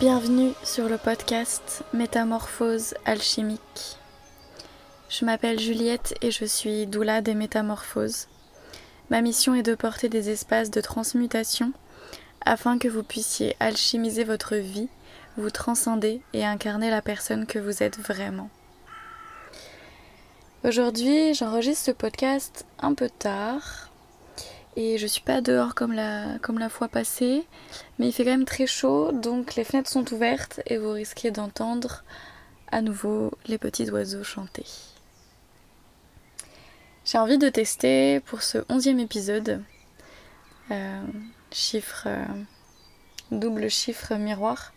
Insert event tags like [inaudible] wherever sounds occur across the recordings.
Bienvenue sur le podcast Métamorphose alchimique. Je m'appelle Juliette et je suis doula des métamorphoses. Ma mission est de porter des espaces de transmutation afin que vous puissiez alchimiser votre vie, vous transcender et incarner la personne que vous êtes vraiment. Aujourd'hui, j'enregistre ce podcast un peu tard et je suis pas dehors comme la, comme la fois passée, mais il fait quand même très chaud, donc les fenêtres sont ouvertes et vous risquez d'entendre à nouveau les petits oiseaux chanter. J'ai envie de tester pour ce onzième épisode, euh, chiffre, double chiffre miroir,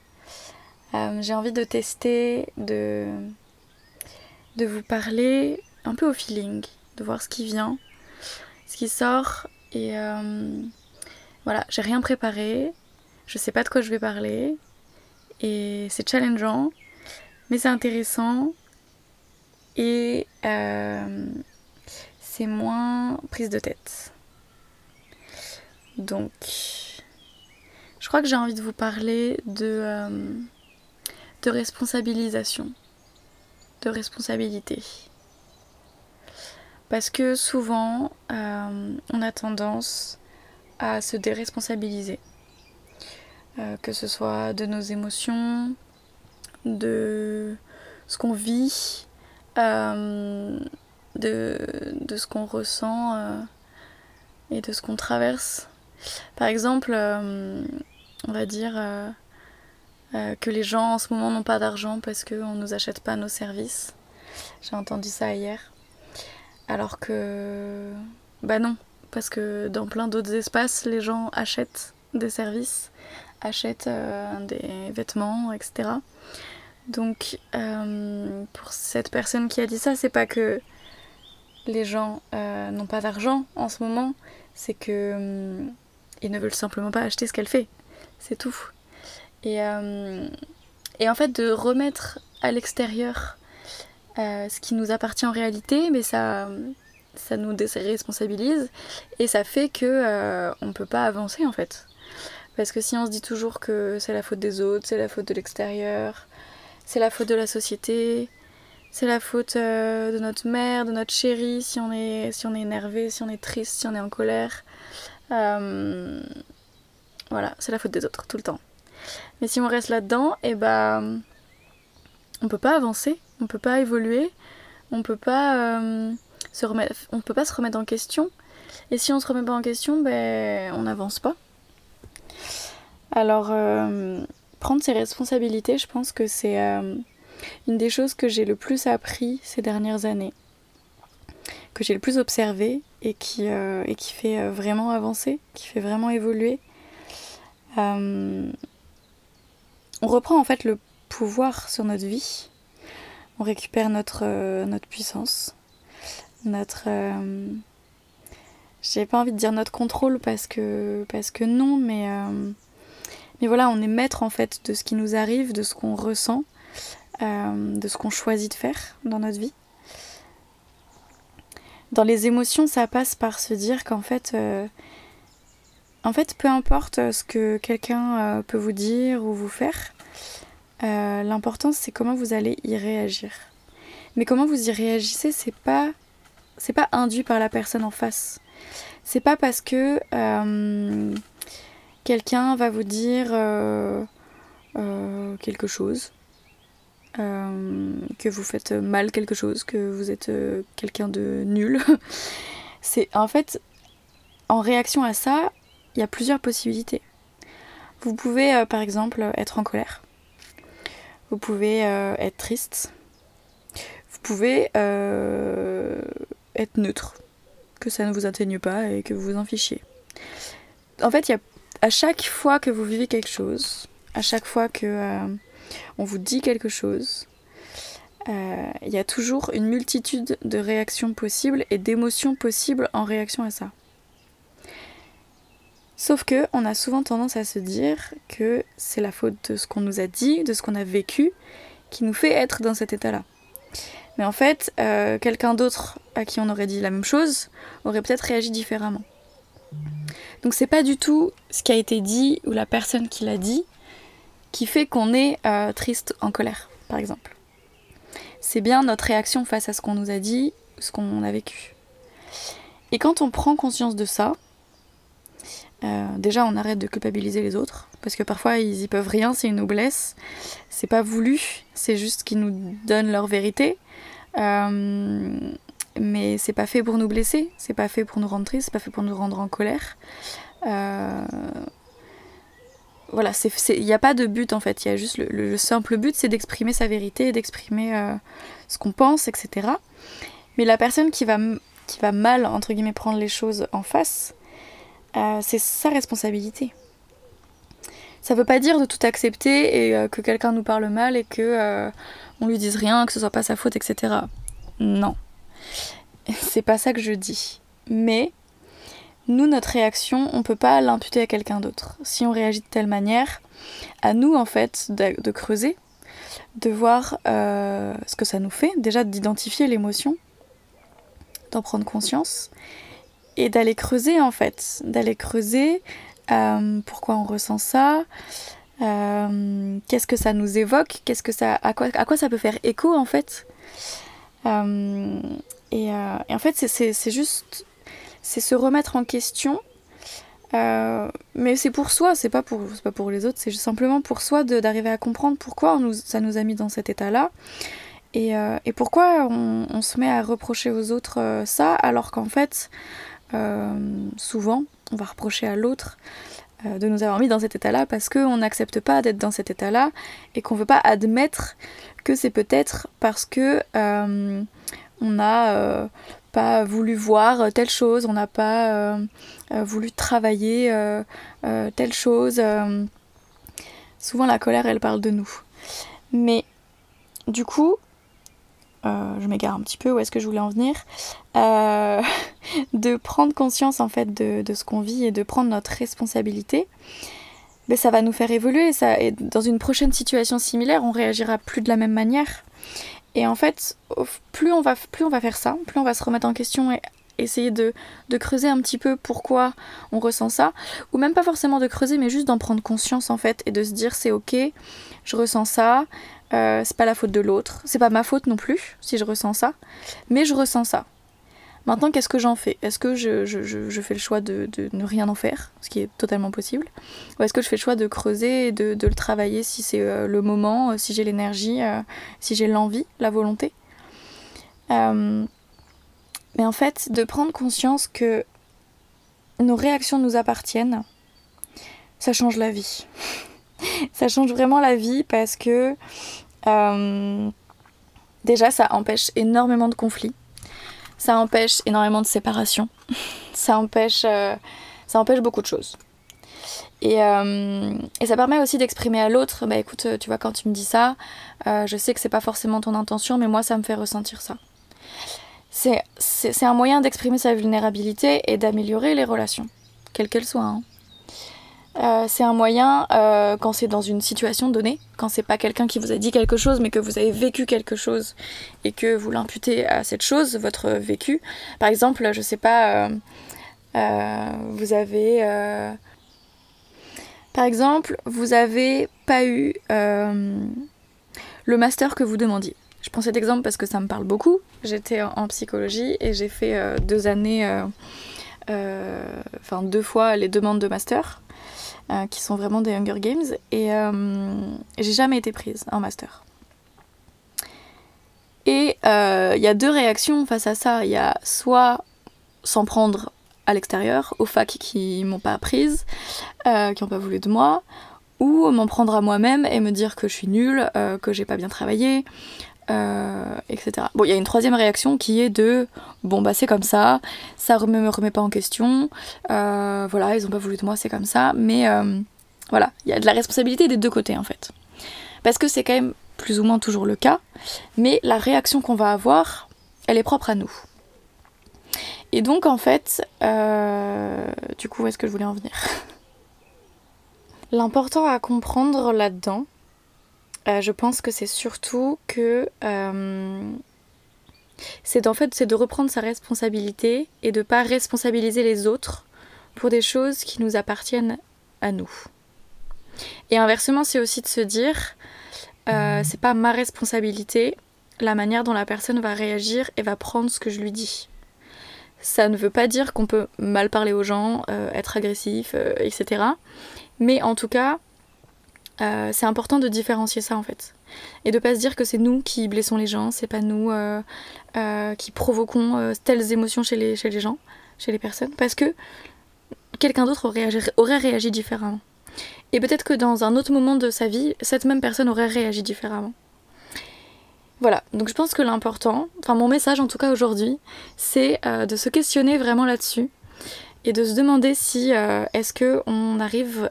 euh, j'ai envie de tester, de, de vous parler un peu au feeling, de voir ce qui vient, ce qui sort et euh, voilà, j'ai rien préparé, je sais pas de quoi je vais parler, et c'est challengeant, mais c'est intéressant, et euh, c'est moins prise de tête. Donc, je crois que j'ai envie de vous parler de, euh, de responsabilisation, de responsabilité. Parce que souvent, euh, on a tendance à se déresponsabiliser. Euh, que ce soit de nos émotions, de ce qu'on vit, euh, de, de, ce qu'on ressent et de ce qu'on traverse. Par exemple, on va dire que les gens en ce moment n'ont pas d'argent parce qu'on ne nous achète pas nos services. J'ai entendu ça hier. Alors que. Bah non, parce que dans plein d'autres espaces, les gens achètent des services, achètent euh, des vêtements, etc. Donc, euh, pour cette personne qui a dit ça, c'est pas que les gens euh, n'ont pas d'argent en ce moment, c'est que ils ne veulent simplement pas acheter ce qu'elle fait. C'est tout. Et, et en fait, de remettre à l'extérieur euh, ce qui nous appartient en réalité, mais ça, ça nous déresponsabilise et ça fait que euh, on peut pas avancer en fait. Parce que si on se dit toujours que c'est la faute des autres, c'est la faute de l'extérieur, c'est la faute de la société, c'est la faute euh, de notre mère, de notre chérie, si on est, si on est énervé, si on est triste, si on est en colère. voilà, c'est la faute des autres tout le temps. Mais si on reste là-dedans, et eh ben on peut pas avancer on peut pas évoluer, on peut pas euh, se on peut pas se remettre en question. Et si on se remet pas en question, ben on n'avance pas. Alors euh, prendre ses responsabilités, je pense que c'est euh, une des choses que j'ai le plus appris ces dernières années, que j'ai le plus observé et qui, et qui fait vraiment avancer, qui fait vraiment évoluer. on reprend en fait le pouvoir sur notre vie on récupère notre, euh, notre puissance, notre... Euh, j'ai pas envie de dire notre contrôle parce que, parce que non, mais, euh, mais voilà, on est maître en fait de ce qui nous arrive, de ce qu'on ressent, de ce qu'on choisit de faire dans notre vie. Dans les émotions, ça passe par se dire qu'en fait, en fait, peu importe ce que quelqu'un peut vous dire ou vous faire, euh, l'important c'est comment vous allez y réagir. Mais comment vous y réagissez, c'est pas c'est pas induit par la personne en face. C'est pas parce que euh, quelqu'un va vous dire euh, quelque chose, que vous faites mal quelque chose, que vous êtes quelqu'un de nul. [laughs] c'est en fait en réaction à ça, il y a plusieurs possibilités. Vous pouvez par exemple être en colère vous pouvez euh, être triste. Vous pouvez euh, être neutre. Que ça ne vous atteigne pas et que vous vous en fichiez. En fait, à chaque fois que vous vivez quelque chose, à chaque fois que euh, on vous dit quelque chose, il y a toujours une multitude de réactions possibles et d'émotions possibles en réaction à ça. Sauf que on a souvent tendance à se dire que c'est la faute de ce qu'on nous a dit, de ce qu'on a vécu, qui nous fait être dans cet état-là. Mais en fait, euh, quelqu'un d'autre à qui on aurait dit la même chose aurait peut-être réagi différemment. Donc c'est pas du tout ce qui a été dit ou la personne qui l'a dit qui fait qu'on est euh, triste, en colère, par exemple. C'est bien notre réaction face à ce qu'on nous a dit, ce qu'on a vécu. Et quand on prend conscience de ça, euh, déjà on arrête de culpabiliser les autres, parce que parfois ils y peuvent rien, c'est une noblesse, c'est pas voulu, c'est juste qu'ils nous donnent leur vérité. Euh, mais c'est pas fait pour nous blesser, c'est pas fait pour nous rendre tristes, c'est pas fait pour nous rendre en colère. Euh, voilà, il n'y a pas de but en fait, il y a juste le, simple but, c'est d'exprimer sa vérité, d'exprimer ce qu'on pense, etc. Mais la personne qui va, qui va mal, entre guillemets, prendre les choses en face, euh, c'est sa responsabilité. Ça veut pas dire de tout accepter et que quelqu'un nous parle mal et que on lui dise rien, que ce soit pas sa faute, etc. Non. [laughs] C'est pas ça que je dis. Mais nous, notre réaction, on peut pas l'imputer à quelqu'un d'autre. Si on réagit de telle manière, à nous en fait de, creuser, de voir euh, ce que ça nous fait, déjà d'identifier l'émotion, d'en prendre conscience et d'aller creuser en fait, d'aller creuser euh, pourquoi on ressent ça, euh, qu'est-ce que ça nous évoque, qu'est-ce que ça, à quoi, à quoi ça peut faire écho en fait. et, en fait, c'est juste c'est se remettre en question. Euh, mais c'est pour soi, c'est pas pour, pas pour les autres, c'est simplement pour soi d'arriver à comprendre pourquoi nous, ça nous a mis dans cet état-là. Et, euh, et, pourquoi on, se met à reprocher aux autres euh, ça alors qu'en fait, souvent, on va reprocher à l'autre de nous avoir mis dans cet état-là parce qu'on n'accepte pas d'être dans cet état-là et qu'on veut pas admettre que c'est peut-être parce que on a pas voulu voir telle chose, on n'a pas euh, euh, voulu travailler euh, telle chose. souvent la colère, elle parle de nous. Mais du coup, je m'égare un petit peu, où est-ce que je voulais en venir [laughs] De prendre conscience en fait de, ce qu'on vit et de prendre notre responsabilité. Ça va nous faire évoluer. Ça, dans une prochaine situation similaire, on réagira plus de la même manière. Et en fait, plus on, va, plus on va faire ça, plus on va se remettre en question et essayer de, creuser un petit peu pourquoi on ressent ça, ou même pas forcément de creuser, mais juste d'en prendre conscience en fait, et de se dire c'est ok, je ressens ça, euh, c'est pas la faute de l'autre, c'est pas ma faute non plus si je ressens ça, mais je ressens ça. Maintenant, qu'est-ce que j'en fais? Est-ce que je, fais le choix de, ne rien en faire, ce qui est totalement possible? Ou est-ce que je fais le choix de creuser et de, le travailler si c'est euh, le moment, euh, si j'ai l'énergie, euh, si j'ai l'envie, la volonté? Mais en fait, de prendre conscience que nos réactions nous appartiennent, ça change la vie. [laughs] ça change vraiment la vie parce que déjà, ça empêche énormément de conflits ça empêche énormément de séparation. [laughs] ça empêche, euh, ça empêche beaucoup de choses. Et, euh, et ça permet aussi d'exprimer à l'autre, bah écoute, tu vois, quand tu me dis ça, euh, je sais que c'est pas forcément ton intention, mais moi ça me fait ressentir ça. C'est un moyen d'exprimer sa vulnérabilité et d'améliorer les relations, quelles qu'elles soient. Hein. Euh, c'est un moyen euh, quand c'est dans une situation donnée, quand c'est pas quelqu'un qui vous a dit quelque chose, mais que vous avez vécu quelque chose et que vous l'imputez à cette chose, votre vécu. Par exemple, je sais pas, euh, vous avez. par exemple, vous avez pas eu le master que vous demandiez. Je prends cet exemple parce que ça me parle beaucoup. J'étais en, psychologie et j'ai fait deux années, enfin deux fois les demandes de master. Euh, qui sont vraiment des Hunger Games, et euh, j'ai jamais été prise en master. Et il euh, y a deux réactions face à ça. Il y a soit s'en prendre à l'extérieur, aux facs qui m'ont pas prise, qui n'ont pas voulu de moi, ou m'en prendre à moi-même et me dire que je suis nulle, que j'ai pas bien travaillé, euh, etc. Bon, il y a une troisième réaction qui est de bon bah c'est comme ça, ça ne me remet pas en question, euh, voilà, ils ont pas voulu de moi, c'est comme ça, mais euh, voilà, il y a de la responsabilité des deux côtés en fait. Parce que c'est quand même plus ou moins toujours le cas, mais la réaction qu'on va avoir, elle est propre à nous. Et donc en fait, du coup, où est-ce que je voulais en venir? L'important à comprendre là-dedans, euh, je pense que c'est surtout que euh, c'est en fait c'est de reprendre sa responsabilité et de pas responsabiliser les autres pour des choses qui nous appartiennent à nous. Et inversement, c'est aussi de se dire, euh, c'est pas ma responsabilité la manière dont la personne va réagir et va prendre ce que je lui dis. Ça ne veut pas dire qu'on peut mal parler aux gens, être agressif, etc. Mais en tout cas, euh, c'est important de différencier ça en fait. Et de pas se dire que c'est nous qui blessons les gens, c'est pas nous qui provoquons telles émotions chez les, chez les gens, chez les personnes, parce que quelqu'un d'autre aurait, aurait réagi différemment. Et peut-être que dans un autre moment de sa vie, cette même personne aurait réagi différemment. Voilà, donc je pense que l'important, enfin mon message en tout cas aujourd'hui, c'est euh, de se questionner vraiment là-dessus et de se demander si euh, est-ce que on arrive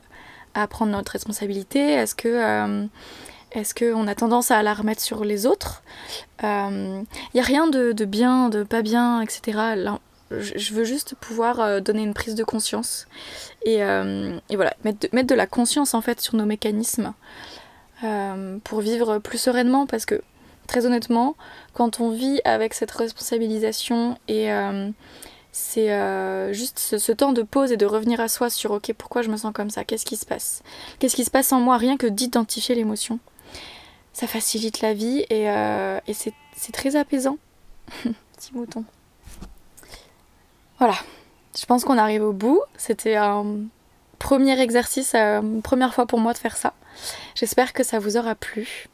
à prendre notre responsabilité, est-ce que euh, est-ce qu'on a tendance à la remettre sur les autres? Il n'y a rien de, bien, de pas bien, etc. je veux juste pouvoir donner une prise de conscience et, voilà, mettre de, mettre de, la conscience en fait sur nos mécanismes pour vivre plus sereinement parce que très honnêtement, quand on vit avec cette responsabilisation et euh, c'est euh, juste ce, temps de pause et de revenir à soi sur ok pourquoi je me sens comme ça, qu'est-ce qui se passe, qu'est-ce qui se passe en moi, rien que d'identifier l'émotion. Ça facilite la vie et, euh, c'est très apaisant. [laughs] Petit mouton. Voilà, je pense qu'on arrive au bout. C'était un premier exercice, une première fois pour moi de faire ça. J'espère que ça vous aura plu.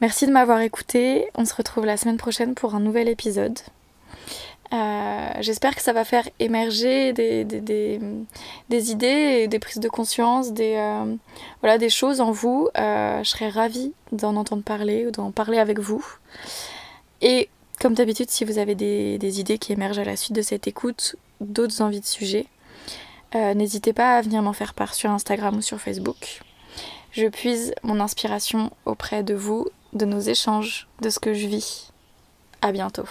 Merci de m'avoir écouté. On se retrouve la semaine prochaine pour un nouvel épisode. Euh, j'espère que ça va faire émerger des, des, idées, des prises de conscience, des, euh, voilà, des choses en vous. Euh, je serais ravie d'en entendre parler ou d'en parler avec vous. Et comme d'habitude, si vous avez des, idées qui émergent à la suite de cette écoute, d'autres envies de sujets, n'hésitez pas à venir m'en faire part sur Instagram ou sur Facebook. Je puise mon inspiration auprès de vous de nos échanges, de ce que je vis. À bientôt.